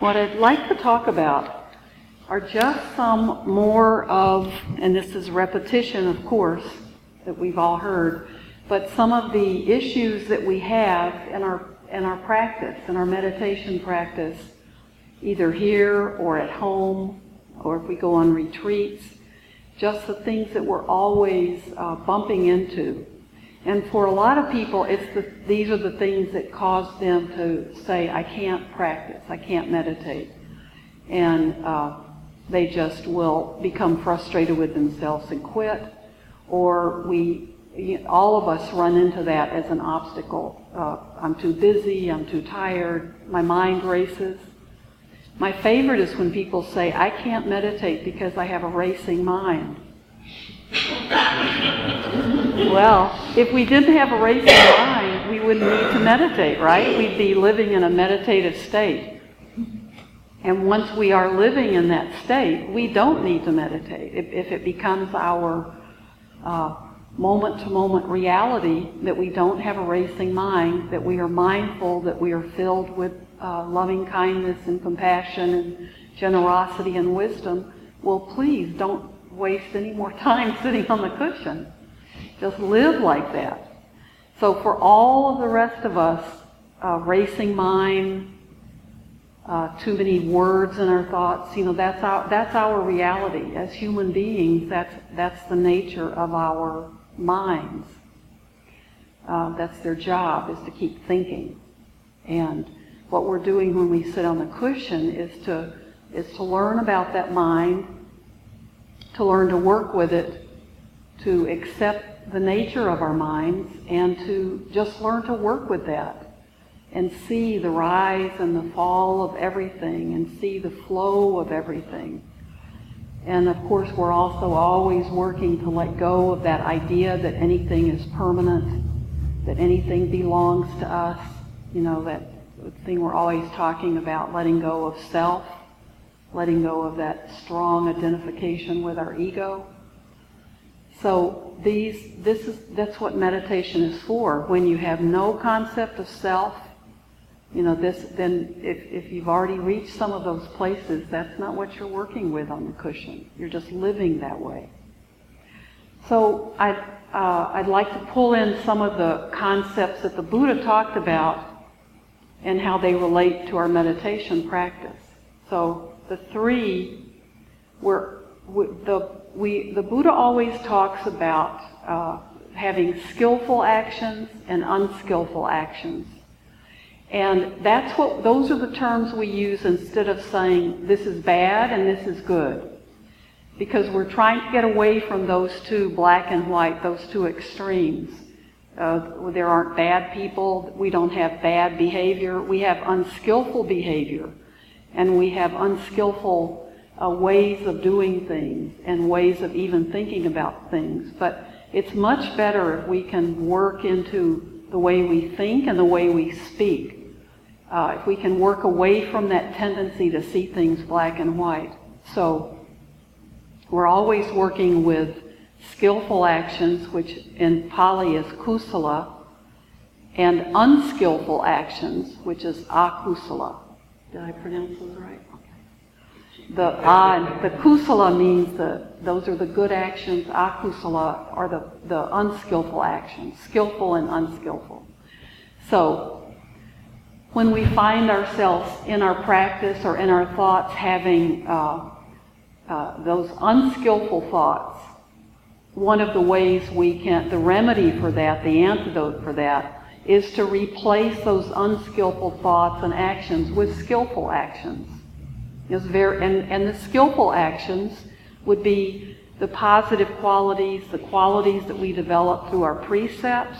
What I'd like to talk about are just some more of, and this is repetition, of course, that we've all heard, but some of the issues that we have in our in our practice, in our meditation practice, either here or at home, or if we go on retreats, just the things that we're always uh, bumping into and for a lot of people, it's the, these are the things that cause them to say, I can't practice, I can't meditate. And uh, they just will become frustrated with themselves and quit. Or we, all of us run into that as an obstacle. Uh, I'm too busy, I'm too tired, my mind races. My favorite is when people say, I can't meditate because I have a racing mind well, if we didn't have a racing mind, we wouldn't need to meditate, right? We'd be living in a meditative state. And once we are living in that state, we don't need to meditate. If, if it becomes our moment to moment reality that we don't have a racing mind, that we are mindful, that we are filled with uh, loving kindness and compassion and generosity and wisdom, well, please don't waste any more time sitting on the cushion. Just live like that. So for all of the rest of us, uh, racing mind, uh, too many words in our thoughts, you know, that's our, that's our reality. As human beings, that's, that's the nature of our minds. Uh, that's their job, is to keep thinking. And what we're doing when we sit on the cushion is to, is to learn about that mind, to learn to work with it, to accept the nature of our minds and to just learn to work with that and see the rise and the fall of everything and see the flow of everything. And of course, we're also always working to let go of that idea that anything is permanent, that anything belongs to us. You know, that thing we're always talking about, letting go of self, letting go of that strong identification with our ego. So these, this is, that's what meditation is for. When you have no concept of self, you know, this, then if, if you've already reached some of those places, that's not what you're working with on the cushion. You're just living that way. So I'd, uh, I'd like to pull in some of the concepts that the Buddha talked about and how they relate to our meditation practice. So the three were the we, the Buddha always talks about uh, having skillful actions and unskillful actions. And that's what, those are the terms we use instead of saying this is bad and this is good. Because we're trying to get away from those two, black and white, those two extremes. Uh, there aren't bad people. We don't have bad behavior. We have unskillful behavior. And we have unskillful uh, ways of doing things and ways of even thinking about things. But it's much better if we can work into the way we think and the way we speak. Uh, if we can work away from that tendency to see things black and white. So we're always working with skillful actions, which in Pali is kusala, and unskillful actions, which is akusala. Did I pronounce those right? The ah, the kusala means the those are the good actions. Akusala are the, the unskillful actions, skillful and unskillful. So when we find ourselves in our practice or in our thoughts having uh, uh, those unskillful thoughts, one of the ways we can, the remedy for that, the antidote for that, is to replace those unskillful thoughts and actions with skillful actions very, and, and the skillful actions would be the positive qualities, the qualities that we develop through our precepts.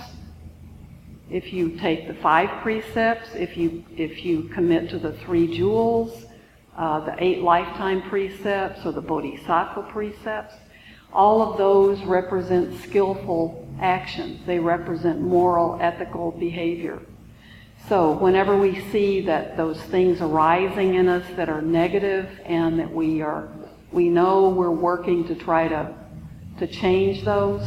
If you take the five precepts, if you, if you commit to the three jewels, uh, the eight lifetime precepts, or the bodhisattva precepts, all of those represent skillful actions. They represent moral, ethical behavior. So whenever we see that those things arising in us that are negative and that we are we know we're working to try to to change those,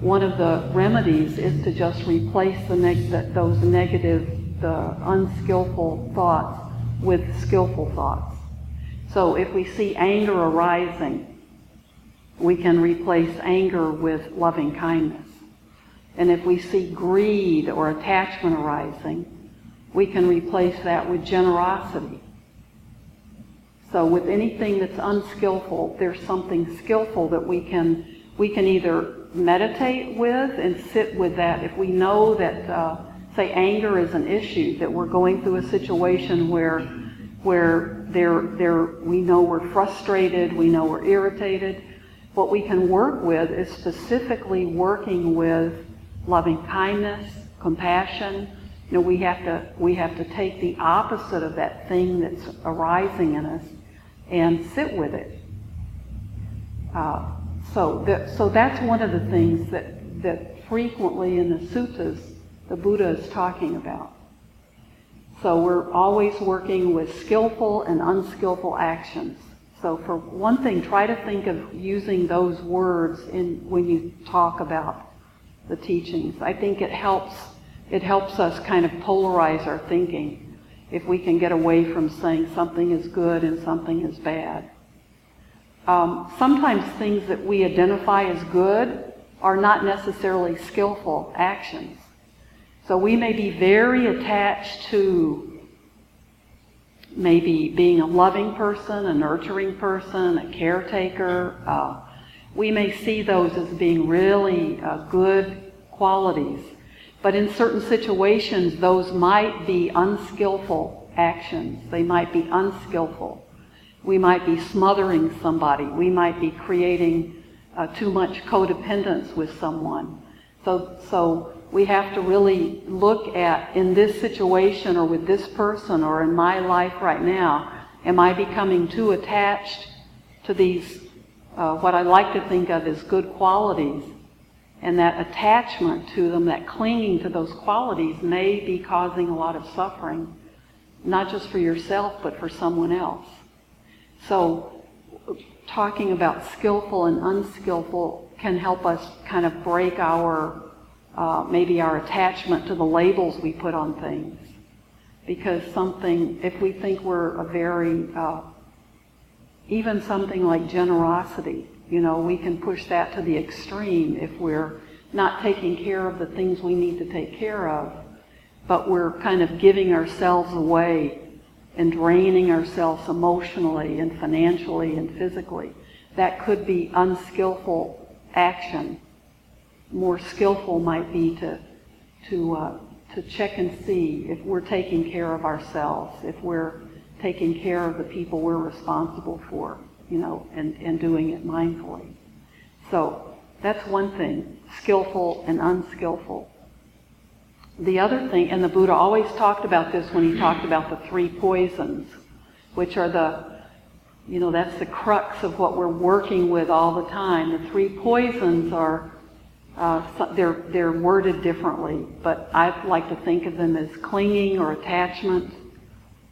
one of the remedies is to just replace the neg- those negative, the unskillful thoughts with skillful thoughts. So if we see anger arising, we can replace anger with loving kindness. And if we see greed or attachment arising, we can replace that with generosity. So with anything that's unskillful, there's something skillful that we can we can either meditate with and sit with that. If we know that, uh, say, anger is an issue, that we're going through a situation where where there there we know we're frustrated, we know we're irritated. What we can work with is specifically working with loving kindness, compassion, you know, we have to we have to take the opposite of that thing that's arising in us and sit with it. Uh, so so that's one of the things that that frequently in the suttas the Buddha is talking about. So we're always working with skillful and unskillful actions. So for one thing, try to think of using those words in when you talk about the teachings. I think it helps it helps us kind of polarize our thinking if we can get away from saying something is good and something is bad. Um, sometimes things that we identify as good are not necessarily skillful actions. So we may be very attached to maybe being a loving person, a nurturing person, a caretaker. Uh, we may see those as being really uh, good qualities. But in certain situations, those might be unskillful actions. They might be unskillful. We might be smothering somebody. We might be creating uh, too much codependence with someone. So, so we have to really look at in this situation or with this person or in my life right now, am I becoming too attached to these, uh, what I like to think of as good qualities? And that attachment to them, that clinging to those qualities may be causing a lot of suffering, not just for yourself, but for someone else. So, talking about skillful and unskillful can help us kind of break our, uh, maybe our attachment to the labels we put on things. Because something, if we think we're a very, uh, even something like generosity, you know, we can push that to the extreme if we're not taking care of the things we need to take care of, but we're kind of giving ourselves away and draining ourselves emotionally and financially and physically. That could be unskillful action. More skillful might be to, to, uh, to check and see if we're taking care of ourselves, if we're taking care of the people we're responsible for you know, and, and doing it mindfully. So that's one thing, skillful and unskillful. The other thing, and the Buddha always talked about this when he talked about the three poisons, which are the, you know, that's the crux of what we're working with all the time. The three poisons are, uh, they're, they're worded differently, but I like to think of them as clinging or attachment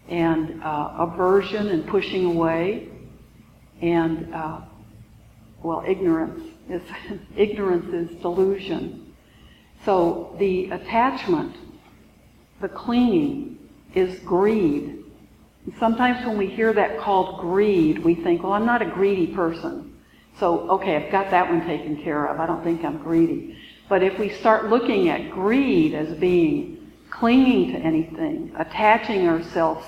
and uh, aversion and pushing away and uh, well, ignorance is ignorance is delusion. So the attachment, the clinging, is greed. Sometimes when we hear that called greed, we think, well, I'm not a greedy person. So, okay, I've got that one taken care of. I don't think I'm greedy. But if we start looking at greed as being clinging to anything, attaching ourselves,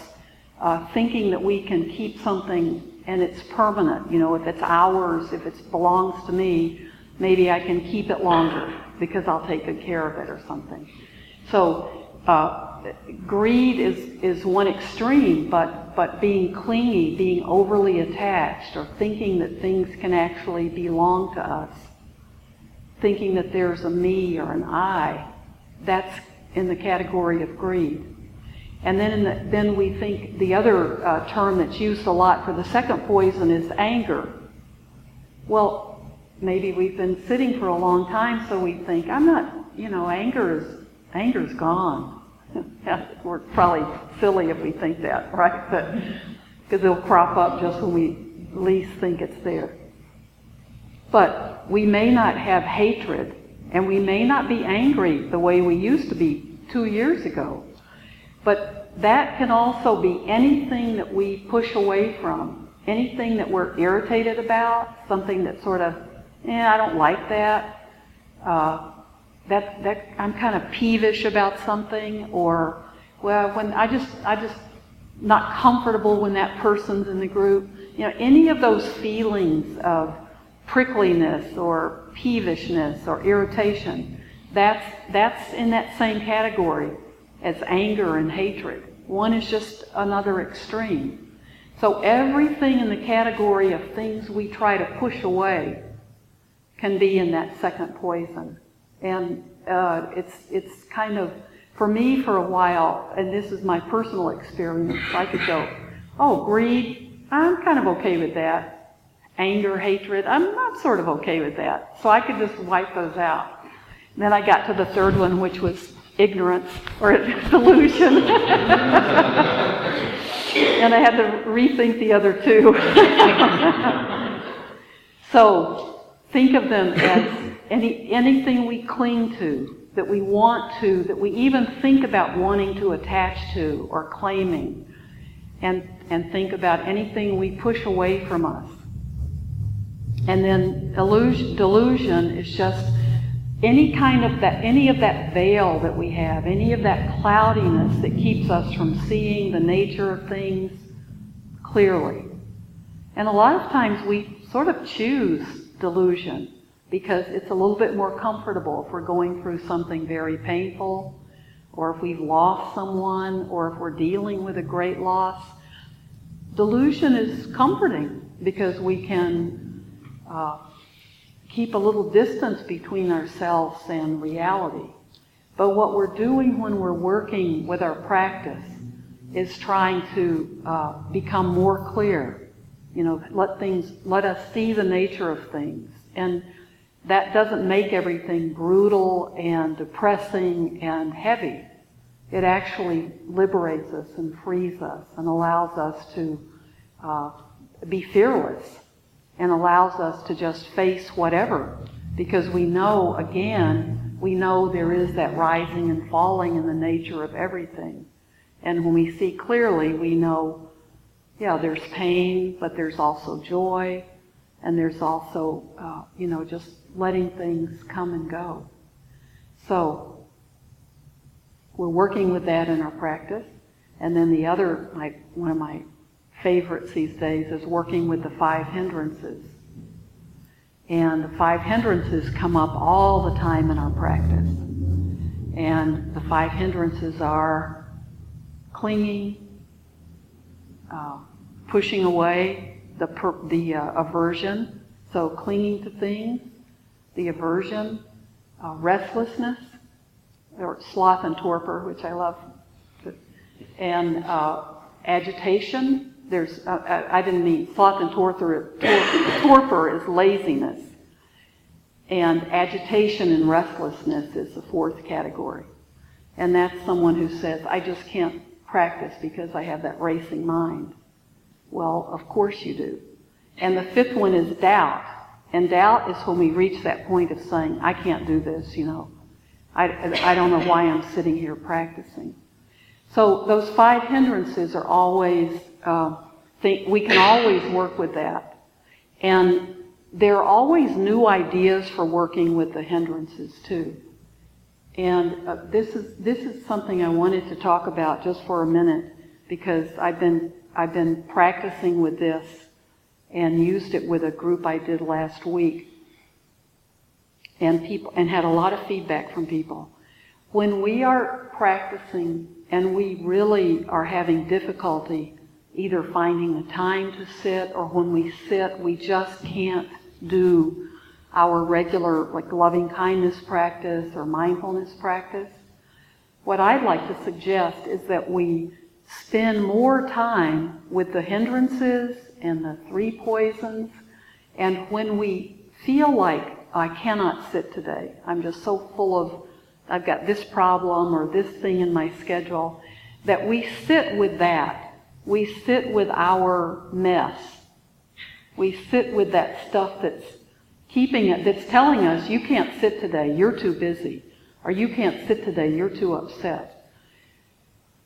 uh, thinking that we can keep something and it's permanent. You know, if it's ours, if it belongs to me, maybe I can keep it longer because I'll take good care of it or something. So uh, greed is, is one extreme, but, but being clingy, being overly attached, or thinking that things can actually belong to us, thinking that there's a me or an I, that's in the category of greed. And then, the, then we think the other uh, term that's used a lot for the second poison is anger. Well, maybe we've been sitting for a long time, so we think, I'm not, you know, anger is anger's gone. We're probably silly if we think that, right? But because it'll crop up just when we least think it's there. But we may not have hatred, and we may not be angry the way we used to be two years ago. But that can also be anything that we push away from, anything that we're irritated about, something that sort of, eh, I don't like that. Uh, that that I'm kind of peevish about something, or well, when I just I just not comfortable when that person's in the group. You know, any of those feelings of prickliness or peevishness or irritation, that's that's in that same category as anger and hatred. One is just another extreme. So everything in the category of things we try to push away can be in that second poison. And uh, it's, it's kind of, for me for a while, and this is my personal experience, I could go, oh, greed, I'm kind of okay with that. Anger, hatred, I'm, I'm sort of okay with that. So I could just wipe those out. Then I got to the third one, which was ignorance or delusion. and I had to rethink the other two. so think of them as any, anything we cling to, that we want to, that we even think about wanting to attach to or claiming, and, and think about anything we push away from us. And then illusion, delusion is just any kind of that, any of that veil that we have, any of that cloudiness that keeps us from seeing the nature of things clearly. And a lot of times we sort of choose delusion because it's a little bit more comfortable if we're going through something very painful or if we've lost someone or if we're dealing with a great loss. Delusion is comforting because we can uh, keep a little distance between ourselves and reality. But what we're doing when we're working with our practice is trying to uh, become more clear. You know, let things, let us see the nature of things. And that doesn't make everything brutal and depressing and heavy. It actually liberates us and frees us and allows us to uh, be fearless and allows us to just face whatever because we know, again, we know there is that rising and falling in the nature of everything. And when we see clearly, we know, yeah, there's pain, but there's also joy, and there's also, uh, you know, just letting things come and go. So, we're working with that in our practice. And then the other, like one of my favorites these days is working with the five hindrances. And the five hindrances come up all the time in our practice. And the five hindrances are clinging, uh, pushing away, the, per, the uh, aversion, so clinging to things, the aversion, uh, restlessness, or sloth and torpor, which I love, and uh, agitation, there's, uh, I didn't mean sloth and torpor, torpor is laziness. And agitation and restlessness is the fourth category. And that's someone who says, I just can't practice because I have that racing mind. Well, of course you do. And the fifth one is doubt. And doubt is when we reach that point of saying, I can't do this, you know. I, I don't know why I'm sitting here practicing. So those five hindrances are always uh, think we can always work with that. And there are always new ideas for working with the hindrances too. And uh, this is this is something I wanted to talk about just for a minute because I've been I've been practicing with this and used it with a group I did last week and people and had a lot of feedback from people. When we are practicing and we really are having difficulty either finding the time to sit or when we sit, we just can't do our regular, like loving kindness practice or mindfulness practice. What I'd like to suggest is that we spend more time with the hindrances and the three poisons. And when we feel like I cannot sit today, I'm just so full of, I've got this problem or this thing in my schedule, that we sit with that we sit with our mess. We sit with that stuff that's keeping it, that's telling us, you can't sit today, you're too busy. Or you can't sit today, you're too upset.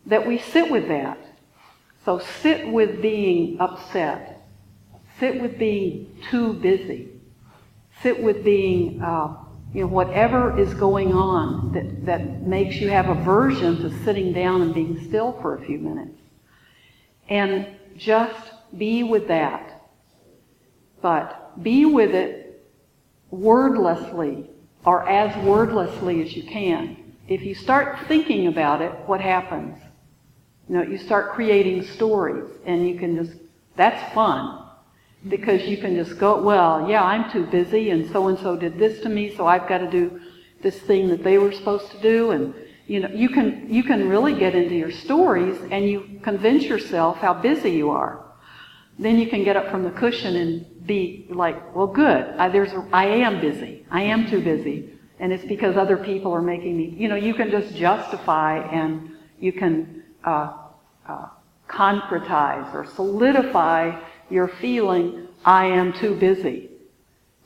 that we sit with that. So sit with being upset. Sit with being too busy. Sit with being, uh, you know, whatever is going on that, that makes you have aversion to sitting down and being still for a few minutes. And just be with that. But be with it wordlessly or as wordlessly as you can. If you start thinking about it, what happens? You know, you start creating stories and you can just, that's fun. Because you can just go, well, yeah, I'm too busy and so and so did this to me, so I've got to do this thing that they were supposed to do. And, you know, you can, you can really get into your stories and you convince yourself how busy you are. Then you can get up from the cushion and be like, well, good. I, there's I am busy. I am too busy. And it's because other people are making me, you know, you can just justify and you can uh, uh, concretize or solidify your feeling, I am too busy.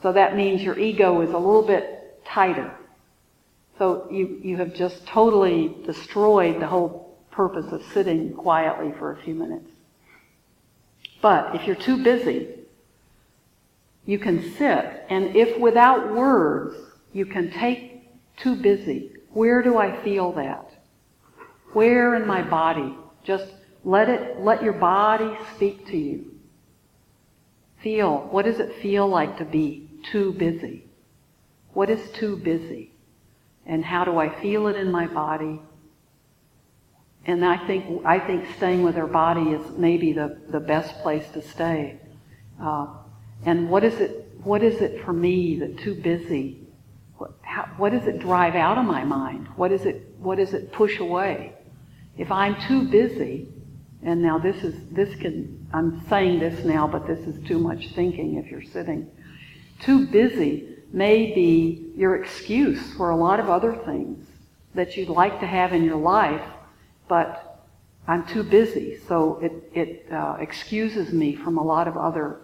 So that means your ego is a little bit tighter. So you, you have just totally destroyed the whole purpose of sitting quietly for a few minutes. But if you're too busy, you can sit, and if without words you can take too busy, where do I feel that? Where in my body? Just let it, let your body speak to you. Feel, what does it feel like to be too busy? What is too busy? And how do I feel it in my body? And I think, I think staying with our body is maybe the, the best place to stay. Uh, and what is it, what is it for me that too busy? What, how, what does it drive out of my mind? What is it, what does it push away? If I'm too busy, and now this is, this can, I'm saying this now, but this is too much thinking if you're sitting. Too busy may be your excuse for a lot of other things that you'd like to have in your life, but I'm too busy, so it, it uh, excuses me from a lot of other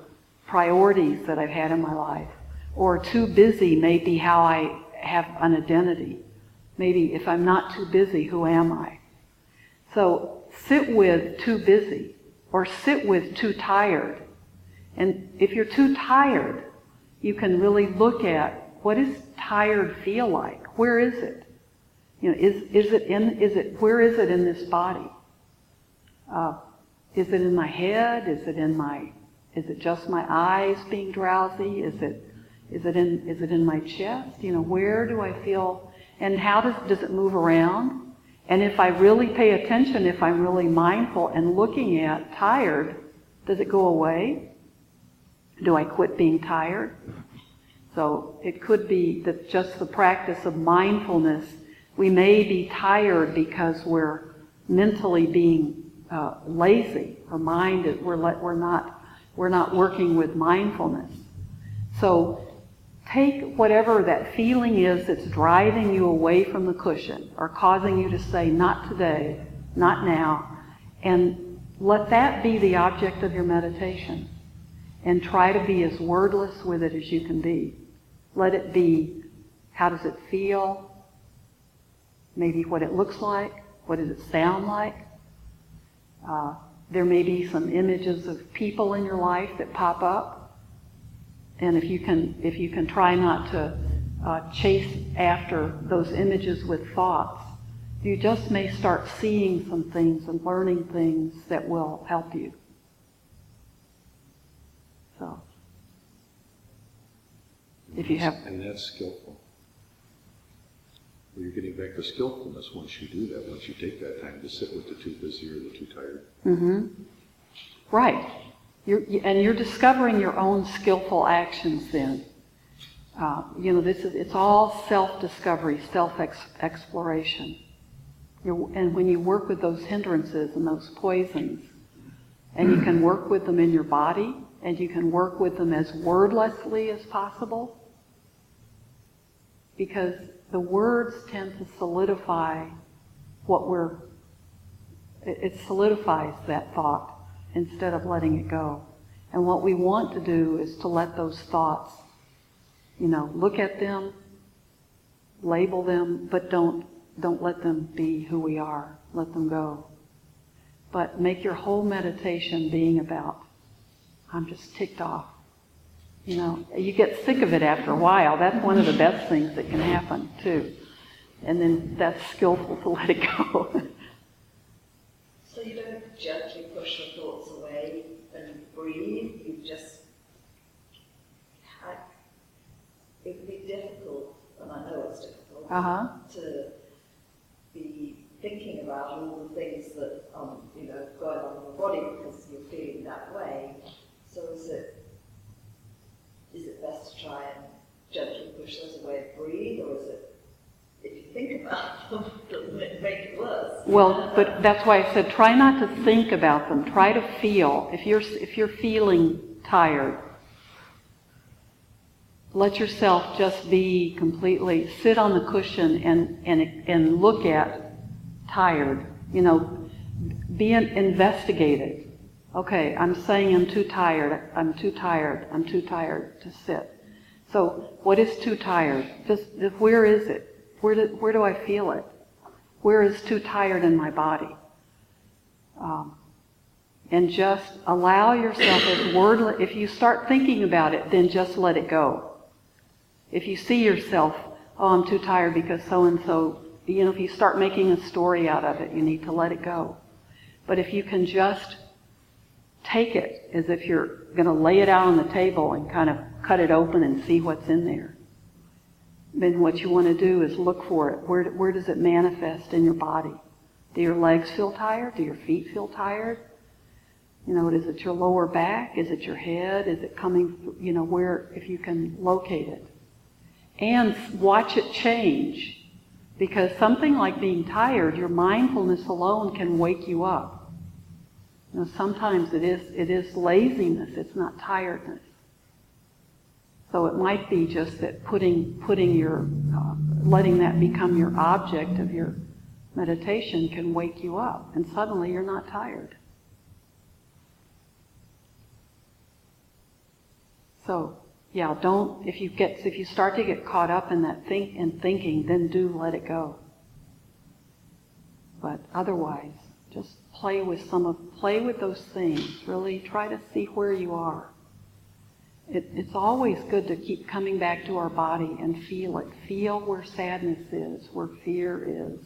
priorities that I've had in my life. Or too busy may be how I have an identity. Maybe if I'm not too busy, who am I? So sit with too busy or sit with too tired. And if you're too tired, you can really look at what does tired feel like? Where is it? You know, is, is it in, is it, where is it in this body? Uh, is it in my head? Is it in my, is it just my eyes being drowsy? Is it, is it in, is it in my chest? You know, where do I feel, and how does, does it move around? And if I really pay attention, if I'm really mindful and looking at tired, does it go away? Do I quit being tired? So it could be that just the practice of mindfulness, we may be tired because we're mentally being uh, lazy. Our mind, is, we're, we're, not, we're not working with mindfulness. So take whatever that feeling is that's driving you away from the cushion or causing you to say, not today, not now, and let that be the object of your meditation. And try to be as wordless with it as you can be. Let it be, how does it feel? Maybe what it looks like. What does it sound like? Uh, there may be some images of people in your life that pop up and if you can, if you can try not to uh, chase after those images with thoughts, you just may start seeing some things and learning things that will help you. So, if you have. And that's skillful. Well, you're getting back to skillfulness once you do that, once you take that time to sit with the too busy or the too tired. Mm-hmm. Right. You're, and you're discovering your own skillful actions then. Uh, you know, this is, it's all self-discovery, self-exploration. and when you work with those hindrances and those poisons, and you can work with them in your body, and you can work with them as wordlessly as possible, because the words tend to solidify what we're, it, it solidifies that thought instead of letting it go. And what we want to do is to let those thoughts, you know, look at them, label them, but don't don't let them be who we are. Let them go. but make your whole meditation being about, I'm just ticked off. You know, you get sick of it after a while. That's one of the best things that can happen, too. And then that's skillful to let it go. So you don't gently push your thoughts away and breathe, you just. It would be difficult, and I know it's difficult, uh huh. to be thinking about all the things that, um, you know, going on in the body because you're feeling that way. So is it, is it best to try and gently push those away breathe, or is it, if you think about them, doesn't it make it worse? Well, but that's why I said try not to think about them. Try to feel. If you're if you're feeling tired, let yourself just be completely sit on the cushion and and and look at tired. You know, be an. Okay, I'm saying I'm too tired. I'm too tired. I'm too tired to sit. So, what is too tired? Just, just where is it? Where do, where do I feel it? Where is too tired in my body? Um, and just allow yourself as. If you start thinking about it, then just let it go. If you see yourself, oh, I'm too tired because so and so, you know, if you start making a story out of it, you need to let it go. But if you can just take it as if you're going to lay it out on the table and kind of cut it open and see what's in there, then what you want to do is look for it. Where, where does it manifest in your body? Do your legs feel tired? Do your feet feel tired? You know, is it your lower back? Is it your head? Is it coming, you know, where, if you can locate it? And watch it change. Because something like being tired, your mindfulness alone can wake you up. Know, sometimes it is, it is laziness, it's not tiredness. So it might be just that putting, putting your, uh, letting that become your object of your meditation can wake you up, and suddenly you're not tired. So, yeah, don't, if you get, if you start to get caught up in that think, in thinking, then do let it go. But otherwise, just play with some of, play with those things. Really try to see where you are. It, it's always good to keep coming back to our body and feel it. Feel where sadness is, where fear is,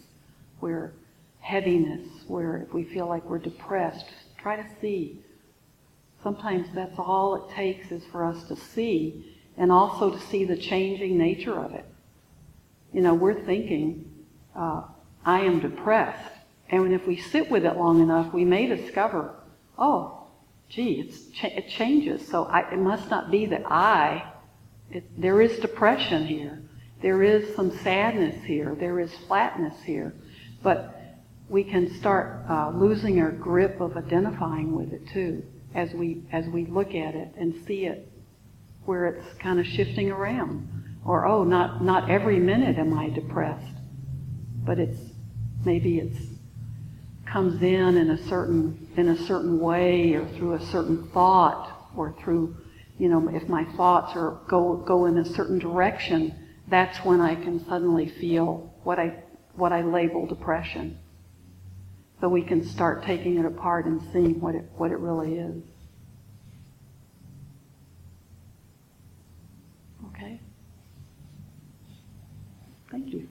where heaviness, where if we feel like we're depressed, try to see. Sometimes that's all it takes is for us to see and also to see the changing nature of it. You know, we're thinking, uh, I am depressed. And if we sit with it long enough, we may discover, oh, gee, cha- it changes. So I, it must not be that I, it, there is depression here. There is some sadness here. There is flatness here. But we can start uh, losing our grip of identifying with it too as we, as we look at it and see it where it's kind of shifting around. Or, oh, not, not every minute am I depressed. But it's, maybe it's comes in in a certain in a certain way or through a certain thought or through you know if my thoughts are go go in a certain direction that's when I can suddenly feel what I what I label depression. So we can start taking it apart and seeing what it what it really is. Okay? Thank you